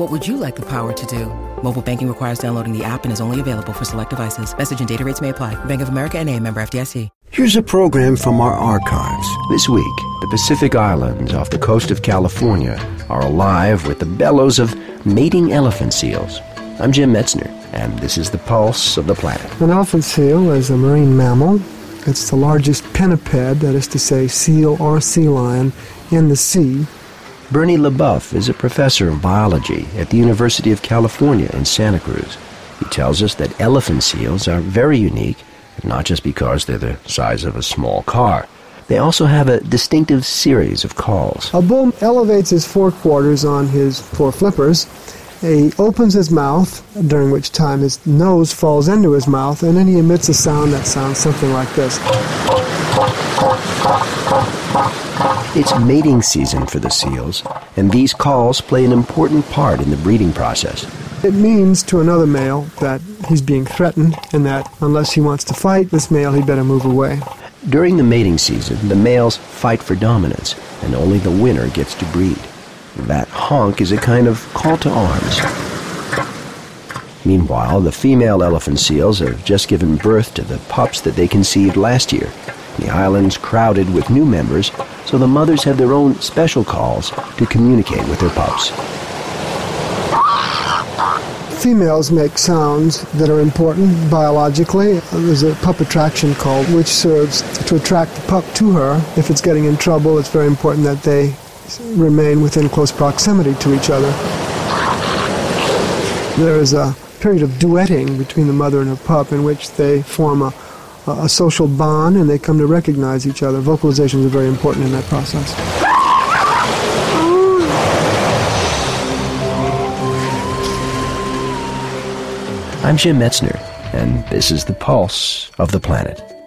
What would you like the power to do? Mobile banking requires downloading the app and is only available for select devices. Message and data rates may apply. Bank of America and a member FDIC. Here's a program from our archives. This week, the Pacific Islands off the coast of California are alive with the bellows of mating elephant seals. I'm Jim Metzner, and this is the pulse of the planet. An elephant seal is a marine mammal. It's the largest pinniped, that is to say, seal or sea lion, in the sea. Burney Le Boeuf is a professor of biology at the University of California in Santa Cruz. He tells us that elephant seals are very unique, not just because they're the size of a small car. They also have a distinctive series of calls. A bull elevates his forequarters on his four flippers. He opens his mouth, during which time his nose falls into his mouth, and then he emits a sound that sounds something like this. It's mating season for the seals, and these calls play an important part in the breeding process. It means to another male that he's being threatened and that unless he wants to fight this male, he'd better move away. During the mating season, the males fight for dominance, and only the winner gets to breed. That honk is a kind of call to arms. Meanwhile, the female elephant seals have just given birth to the pups that they conceived last year. The island's crowded with new members, so the mothers have their own special calls to communicate with their pups. Females make sounds that are important biologically. There's a pup attraction call, which serves to attract the pup to her. If it's getting in trouble, it's very important that they remain within close proximity to each other. There is a period of duetting between the mother and her pup in which they form a, a social bond and they come to recognize each other. Vocalizations are very important in that process. I'm Jim Metzner, and this is the pulse of the planet.